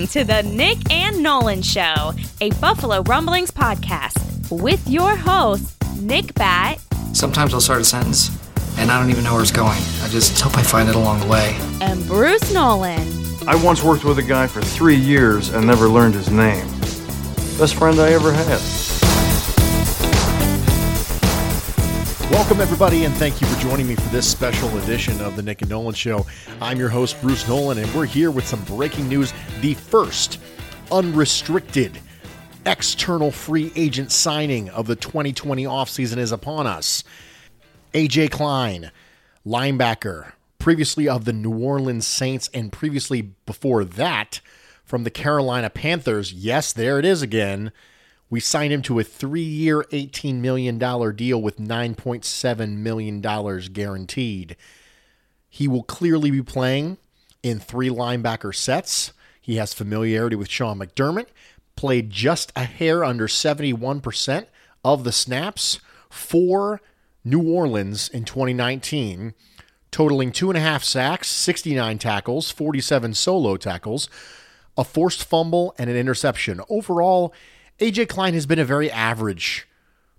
Listening to the Nick and Nolan Show, a Buffalo Rumblings podcast with your hosts, Nick Bat Sometimes I'll start a sentence and I don't even know where it's going. I just hope I find it along the way. and Bruce Nolan. I once worked with a guy for three years and never learned his name. Best friend I ever had. Welcome, everybody, and thank you for joining me for this special edition of the Nick and Nolan Show. I'm your host, Bruce Nolan, and we're here with some breaking news. The first unrestricted external free agent signing of the 2020 offseason is upon us. AJ Klein, linebacker, previously of the New Orleans Saints, and previously before that from the Carolina Panthers. Yes, there it is again. We signed him to a three year, $18 million deal with $9.7 million guaranteed. He will clearly be playing in three linebacker sets. He has familiarity with Sean McDermott, played just a hair under 71% of the snaps for New Orleans in 2019, totaling two and a half sacks, 69 tackles, 47 solo tackles, a forced fumble, and an interception. Overall, AJ Klein has been a very average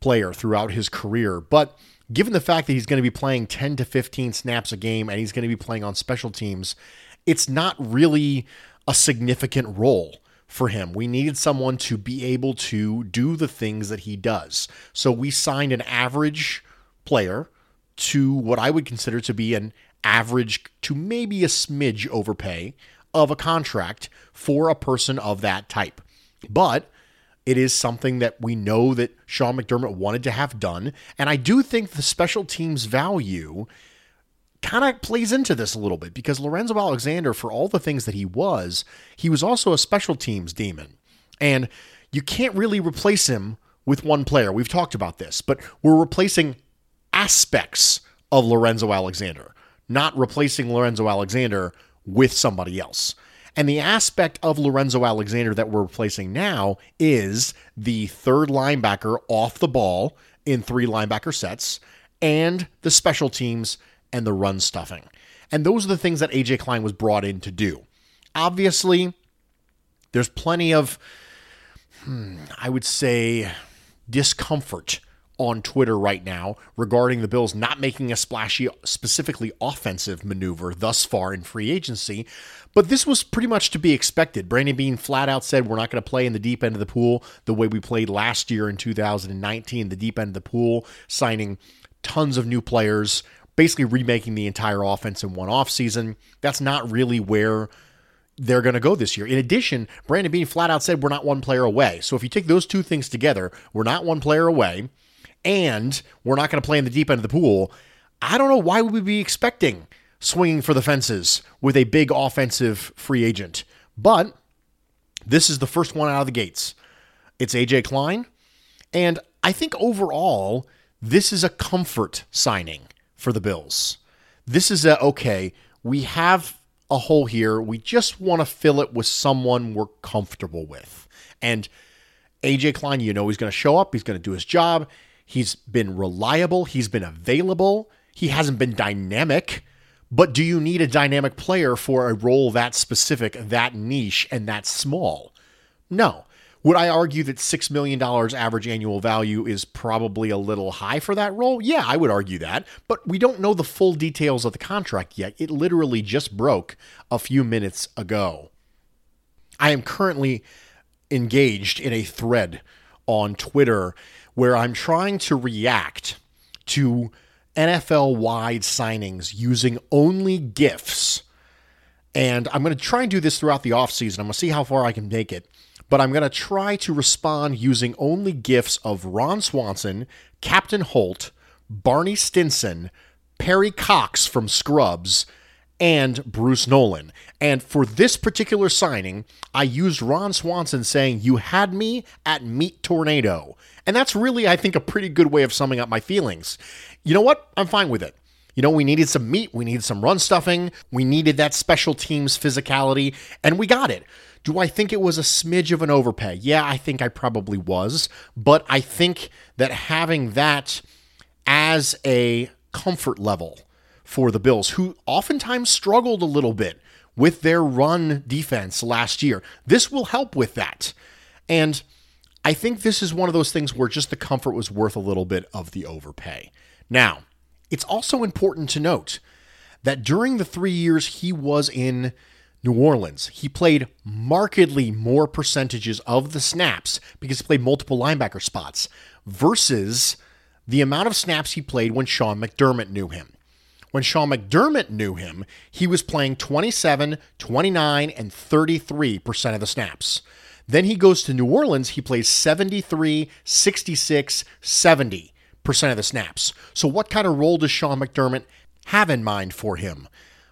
player throughout his career, but given the fact that he's going to be playing 10 to 15 snaps a game and he's going to be playing on special teams, it's not really a significant role for him. We needed someone to be able to do the things that he does. So we signed an average player to what I would consider to be an average to maybe a smidge overpay of a contract for a person of that type. But it is something that we know that Sean McDermott wanted to have done. And I do think the special teams value kind of plays into this a little bit because Lorenzo Alexander, for all the things that he was, he was also a special teams demon. And you can't really replace him with one player. We've talked about this, but we're replacing aspects of Lorenzo Alexander, not replacing Lorenzo Alexander with somebody else. And the aspect of Lorenzo Alexander that we're replacing now is the third linebacker off the ball in three linebacker sets and the special teams and the run stuffing. And those are the things that AJ Klein was brought in to do. Obviously, there's plenty of, hmm, I would say, discomfort on Twitter right now regarding the Bills not making a splashy, specifically offensive maneuver thus far in free agency. But this was pretty much to be expected. Brandon Beane flat out said we're not going to play in the deep end of the pool the way we played last year in 2019, the deep end of the pool, signing tons of new players, basically remaking the entire offense in one offseason. That's not really where they're going to go this year. In addition, Brandon Beane flat out said we're not one player away. So if you take those two things together, we're not one player away, and we're not going to play in the deep end of the pool. I don't know why we would be expecting swinging for the fences with a big offensive free agent. But this is the first one out of the gates. It's AJ Klein. And I think overall, this is a comfort signing for the Bills. This is a, okay, we have a hole here. We just want to fill it with someone we're comfortable with. And AJ Klein, you know, he's going to show up, he's going to do his job. He's been reliable, he's been available, he hasn't been dynamic. But do you need a dynamic player for a role that specific, that niche, and that small? No. Would I argue that $6 million average annual value is probably a little high for that role? Yeah, I would argue that. But we don't know the full details of the contract yet. It literally just broke a few minutes ago. I am currently engaged in a thread on Twitter where I'm trying to react to NFL wide signings using only GIFs. And I'm going to try and do this throughout the offseason. I'm going to see how far I can make it but I'm going to try to respond using only gifs of Ron Swanson, Captain Holt, Barney Stinson, Perry Cox from Scrubs, and Bruce Nolan. And for this particular signing, I used Ron Swanson saying, You had me at Meat Tornado. And that's really, I think, a pretty good way of summing up my feelings. You know what? I'm fine with it. You know, we needed some meat, we needed some run stuffing, we needed that special teams physicality, and we got it. Do I think it was a smidge of an overpay? Yeah, I think I probably was. But I think that having that as a comfort level for the Bills, who oftentimes struggled a little bit with their run defense last year, this will help with that. And I think this is one of those things where just the comfort was worth a little bit of the overpay. Now, it's also important to note that during the three years he was in New Orleans, he played markedly more percentages of the snaps because he played multiple linebacker spots versus the amount of snaps he played when Sean McDermott knew him. When Sean McDermott knew him, he was playing 27, 29, and 33% of the snaps. Then he goes to New Orleans, he plays 73, 66, 70% of the snaps. So, what kind of role does Sean McDermott have in mind for him?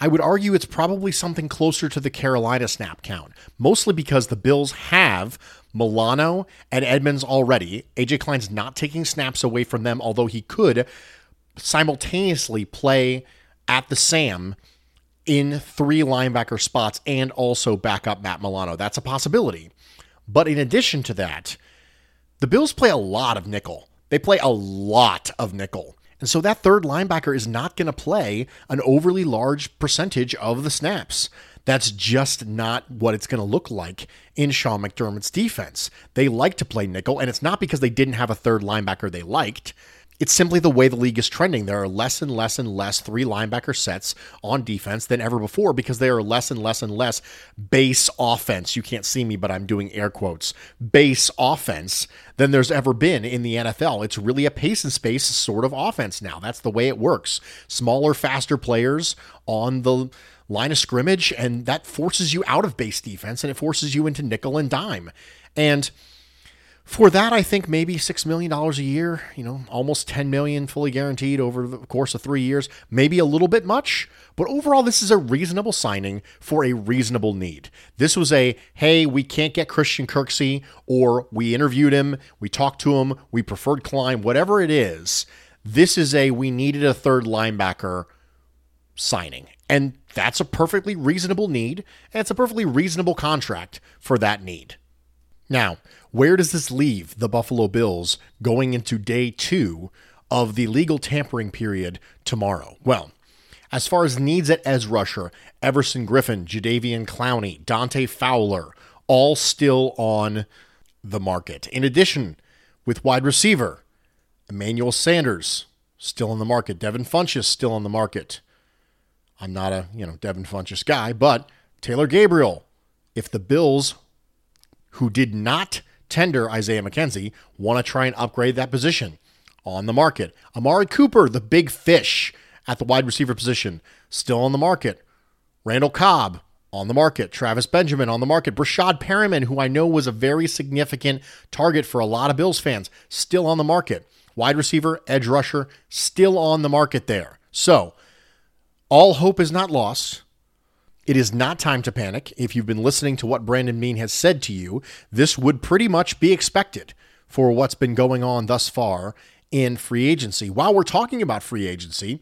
I would argue it's probably something closer to the Carolina snap count, mostly because the Bills have Milano and Edmonds already. AJ Klein's not taking snaps away from them, although he could simultaneously play at the Sam in three linebacker spots and also back up Matt Milano. That's a possibility. But in addition to that, the Bills play a lot of nickel. They play a lot of nickel. And so that third linebacker is not going to play an overly large percentage of the snaps. That's just not what it's going to look like in Sean McDermott's defense. They like to play nickel, and it's not because they didn't have a third linebacker they liked. It's simply the way the league is trending. There are less and less and less three linebacker sets on defense than ever before because there are less and less and less base offense. You can't see me, but I'm doing air quotes. Base offense than there's ever been in the NFL. It's really a pace and space sort of offense now. That's the way it works. Smaller, faster players on the line of scrimmage, and that forces you out of base defense and it forces you into nickel and dime. And for that, I think maybe six million dollars a year, you know, almost ten million fully guaranteed over the course of three years, maybe a little bit much, but overall, this is a reasonable signing for a reasonable need. This was a hey, we can't get Christian Kirksey, or we interviewed him, we talked to him, we preferred Klein, whatever it is. This is a we needed a third linebacker signing. And that's a perfectly reasonable need, and it's a perfectly reasonable contract for that need. Now, where does this leave the Buffalo Bills going into day two of the legal tampering period tomorrow? Well, as far as needs at edge rusher, Everson Griffen, Jadeveon Clowney, Dante Fowler, all still on the market. In addition, with wide receiver, Emmanuel Sanders still on the market. Devin Funchess still on the market. I'm not a, you know, Devin Funchess guy, but Taylor Gabriel, if the Bills, who did not tender Isaiah McKenzie want to try and upgrade that position on the market. Amari Cooper, the big fish at the wide receiver position, still on the market. Randall Cobb on the market. Travis Benjamin on the market. Breshad Perriman, who I know was a very significant target for a lot of Bills fans, still on the market. Wide receiver, edge rusher, still on the market there. So, all hope is not lost. It is not time to panic. If you've been listening to what Brandon Beane has said to you, this would pretty much be expected for what's been going on thus far in free agency. While we're talking about free agency,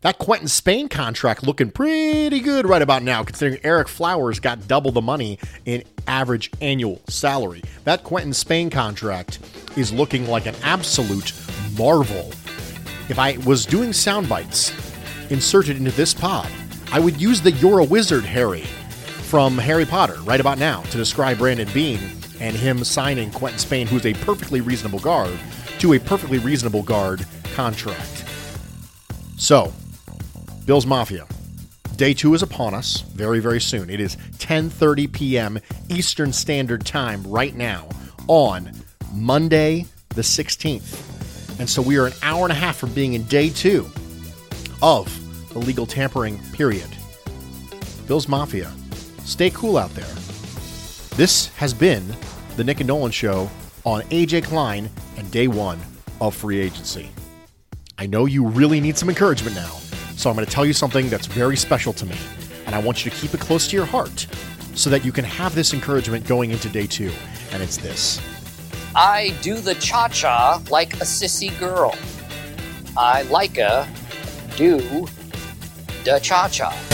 that Quinton Spain contract looking pretty good right about now, considering Ereck Flowers got double the money in average annual salary. That Quinton Spain contract is looking like an absolute marvel. If I was doing sound bites inserted into this pod, I would use the You're a Wizard Harry from Harry Potter right about now to describe Brandon Beane and him signing Quinton Spain, who's a perfectly reasonable guard, to a perfectly reasonable guard contract. So, Bills Mafia. Day two is upon us very, very soon. It is 10:30 p.m. Eastern Standard Time right now on Monday the 16th. And so we are an hour and a half from being in day two of the legal tampering period. Bills Mafia, stay cool out there. This has been the Nick and Nolan Show on AJ Klein and day one of free agency. I know you really need some encouragement now, so I'm going to tell you something that's very special to me, and I want you to keep it close to your heart so that you can have this encouragement going into day two. And it's this I do the cha cha like a sissy girl. I like a do the cha cha.